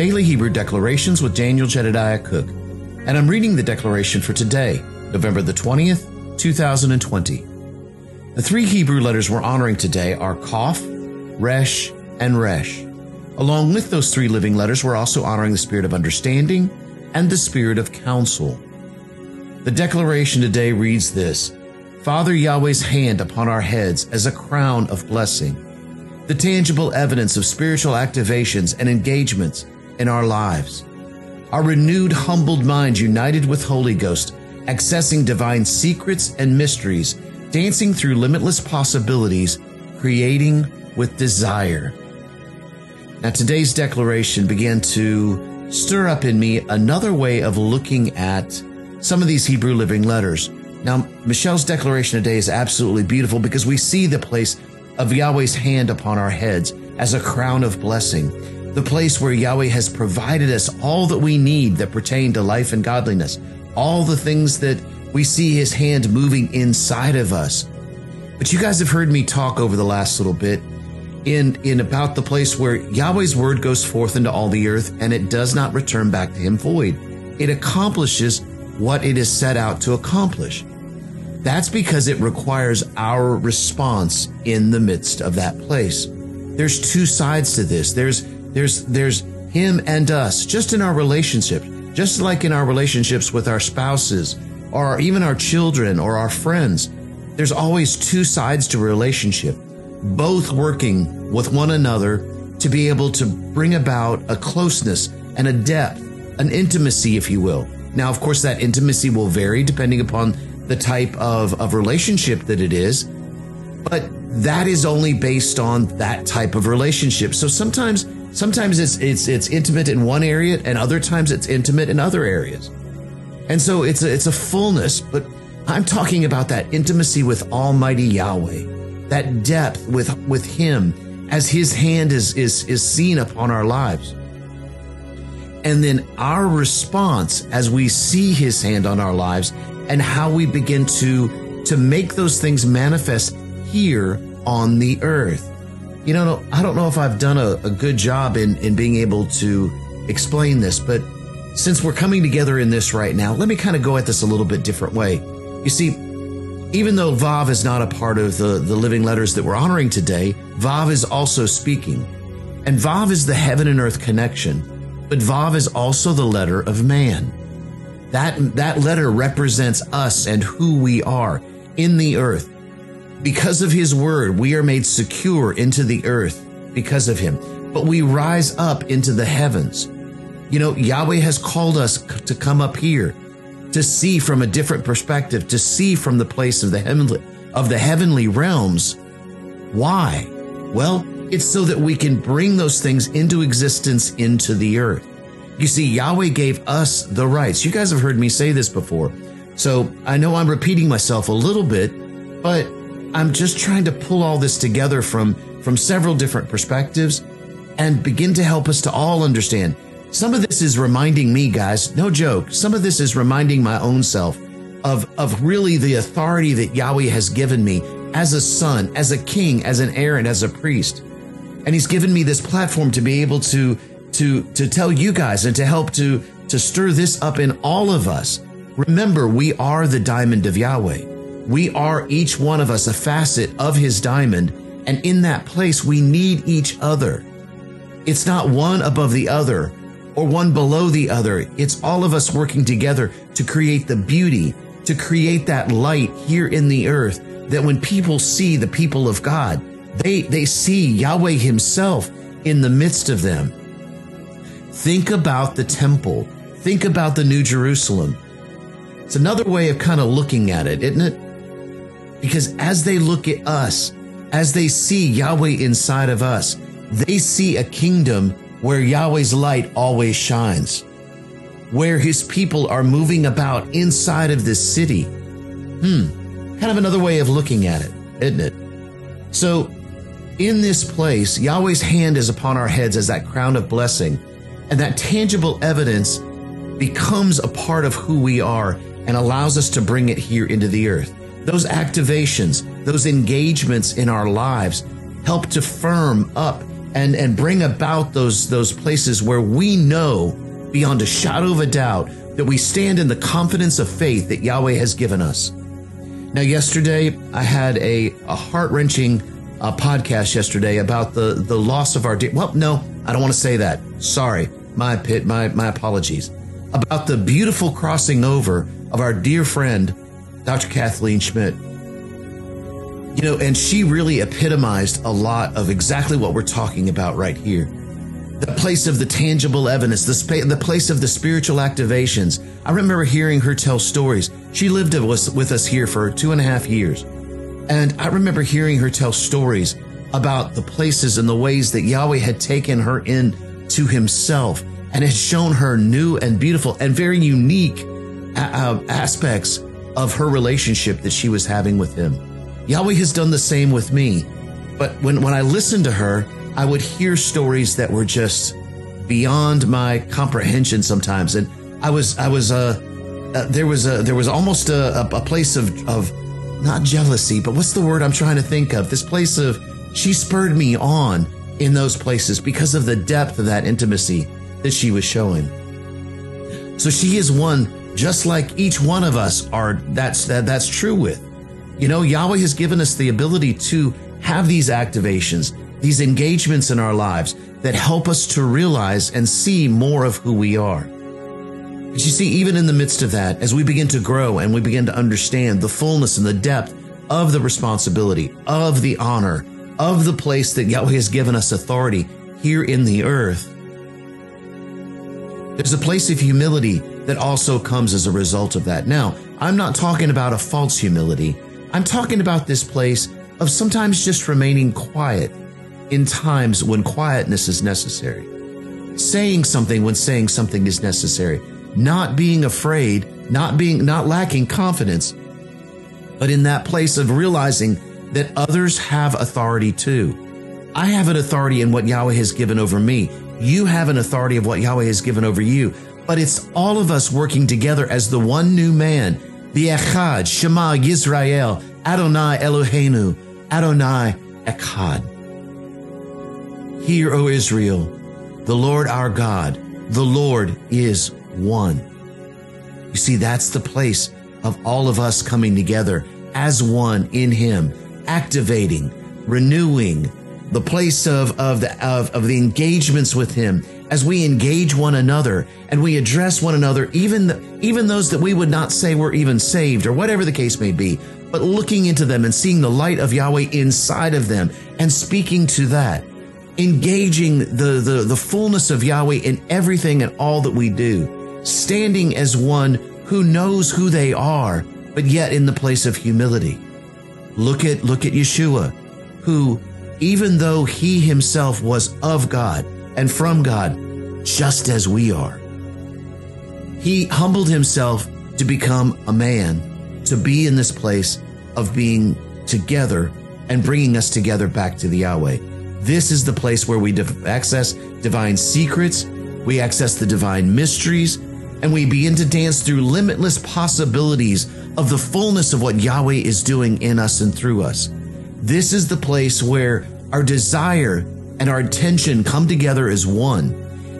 Daily Hebrew Declarations with Daniel Jedediah Cook, and I'm reading the declaration for today, November the 20th, 2020. The three Hebrew letters we're honoring today are Kaf, Resh, and Resh. Along with those three living letters, we're also honoring the spirit of understanding and the spirit of counsel. The declaration today reads this Father Yahweh's hand upon our heads as a crown of blessing, the tangible evidence of spiritual activations and engagements in our lives. Our renewed, humbled minds united with Holy Ghost, accessing divine secrets and mysteries, dancing through limitless possibilities, creating with desire. Now, today's declaration began to stir up in me another way of looking at some of these Hebrew living letters. Now, Michelle's declaration today is absolutely beautiful because we see the place of Yahweh's hand upon our heads as a crown of blessing, the place where Yahweh has provided us all that we need that pertain to life and godliness, all the things that we see his hand moving inside of us. But you guys have heard me talk over the last little bit in, in about the place where Yahweh's word goes forth into all the earth and it does not return back to him void. It accomplishes what it is set out to accomplish. That's because it requires our response in the midst of that place. There's two sides to this. There's, there's, there's him and us, just in our relationships, just like in our relationships with our spouses or even our children or our friends. There's always two sides to a relationship both working with one another to be able to bring about a closeness and a depth, an intimacy, if you will. Now, of course, that intimacy will vary depending upon the type of, of relationship that it is, but that is only based on that type of relationship. So sometimes, sometimes it's, it's, it's intimate in one area and other times it's intimate in other areas. And so it's a, it's a fullness, but I'm talking about that intimacy with Almighty Yahweh that depth with, with Him as His hand is, is, is seen upon our lives. And then our response as we see His hand on our lives and how we begin to, to make those things manifest here on the earth. You know, I don't know if I've done a, a good job in, in being able to explain this, but since we're coming together in this right now, let me kind of go at this a little bit different way. You see, even though Vav is not a part of the, the living letters that we're honoring today, Vav is also speaking. And Vav is the heaven and earth connection, but Vav is also the letter of man. That, that letter represents us and who we are in the earth. Because of his word, we are made secure into the earth because of him, but we rise up into the heavens. You know, Yahweh has called us to come up here to see from a different perspective, to see from the place of the heavenly, of the heavenly realms. Why? Well, it's so that we can bring those things into existence into the earth. You see, Yahweh gave us the rights. You guys have heard me say this before. So I know I'm repeating myself a little bit, but I'm just trying to pull all this together from, from several different perspectives and begin to help us to all understand some of this is reminding me, guys, no joke. Some of this is reminding my own self of, of really the authority that Yahweh has given me as a son, as a king, as an heir, and as a priest. And he's given me this platform to be able to, to, to tell you guys and to help to, to stir this up in all of us. Remember, we are the diamond of Yahweh. We are each one of us a facet of his diamond. And in that place, we need each other. It's not one above the other or one below the other. It's all of us working together to create the beauty, to create that light here in the earth that when people see the people of God, they, they see Yahweh himself in the midst of them. Think about the temple. Think about the New Jerusalem. It's another way of kind of looking at it, isn't it? Because as they look at us, as they see Yahweh inside of us, they see a kingdom where Yahweh's light always shines, where his people are moving about inside of this city. Hmm, kind of another way of looking at it, isn't it? So, in this place, Yahweh's hand is upon our heads as that crown of blessing, and that tangible evidence becomes a part of who we are and allows us to bring it here into the earth. Those activations, those engagements in our lives help to firm up and, and bring about those, those places where we know beyond a shadow of a doubt that we stand in the confidence of faith that Yahweh has given us. Now, yesterday I had a, a heart wrenching uh, podcast yesterday about the, the loss of our, dear. well, no, I don't want to say that. Sorry. My pit, my, my apologies. About the beautiful crossing over of our dear friend, Dr. Kathleen Schmidt. You know, and she really epitomized a lot of exactly what we're talking about right here. The place of the tangible evidence, the, spa- the place of the spiritual activations. I remember hearing her tell stories. She lived with us here for two and a half years. And I remember hearing her tell stories about the places and the ways that Yahweh had taken her in to himself and had shown her new and beautiful and very unique uh, aspects of her relationship that she was having with him. Yahweh has done the same with me. But when, when I listened to her, I would hear stories that were just beyond my comprehension sometimes. And I was, I was, uh, uh there was a, there was almost a, a place of, of not jealousy, but what's the word I'm trying to think of? This place of, she spurred me on in those places because of the depth of that intimacy that she was showing. So she is one just like each one of us are that's that, that's true with. You know, Yahweh has given us the ability to have these activations, these engagements in our lives that help us to realize and see more of who we are. But you see, even in the midst of that, as we begin to grow and we begin to understand the fullness and the depth of the responsibility, of the honor, of the place that Yahweh has given us authority here in the earth, there's a place of humility that also comes as a result of that. Now, I'm not talking about a false humility. I'm talking about this place of sometimes just remaining quiet in times when quietness is necessary. Saying something when saying something is necessary. Not being afraid, not being, not lacking confidence, but in that place of realizing that others have authority too. I have an authority in what Yahweh has given over me. You have an authority of what Yahweh has given over you. But it's all of us working together as the one new man, the Echad, Shema Yisrael, Adonai Eloheinu, Adonai Echad. Hear, O Israel, the Lord our God, the Lord is one. You see, that's the place of all of us coming together as one in Him, activating, renewing, the place of, of, the, of, of the engagements with Him as we engage one another and we address one another, even, the, even those that we would not say were even saved or whatever the case may be, but looking into them and seeing the light of Yahweh inside of them and speaking to that, engaging the, the, the fullness of Yahweh in everything and all that we do, standing as one who knows who they are, but yet in the place of humility. Look at, look at Yeshua, who even though he himself was of God and from God, just as we are. He humbled himself to become a man, to be in this place of being together and bringing us together back to the Yahweh. This is the place where we access divine secrets, we access the divine mysteries, and we begin to dance through limitless possibilities of the fullness of what Yahweh is doing in us and through us. This is the place where our desire and our intention come together as one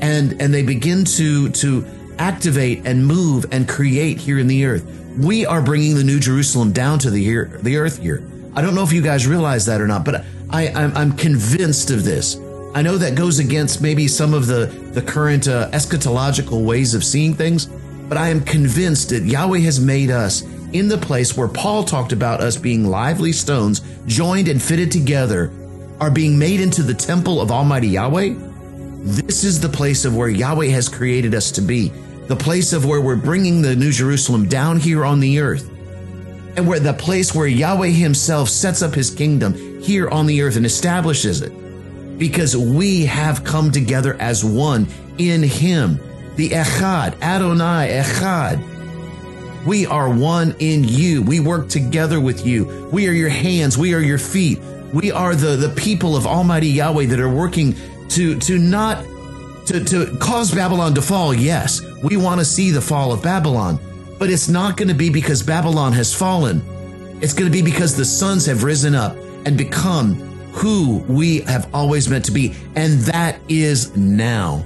and and they begin to to activate and move and create here in the earth. We are bringing the new Jerusalem down to the here, the earth here. I don't know if you guys realize that or not, but I, I'm, I'm convinced of this. I know that goes against maybe some of the, the current uh, eschatological ways of seeing things, but I am convinced that Yahweh has made us in the place where Paul talked about us being lively stones, joined and fitted together, are being made into the temple of Almighty Yahweh. This is the place of where Yahweh has created us to be, the place of where we're bringing the New Jerusalem down here on the earth, and where the place where Yahweh Himself sets up His kingdom here on the earth and establishes it. Because we have come together as one in Him, the Echad, Adonai Echad. We are one in you. We work together with you. We are your hands. We are your feet. We are the, the people of Almighty Yahweh that are working to, to not, to, to cause Babylon to fall. Yes, we want to see the fall of Babylon, but it's not going to be because Babylon has fallen. It's going to be because the sons have risen up and become who we have always meant to be. And that is now.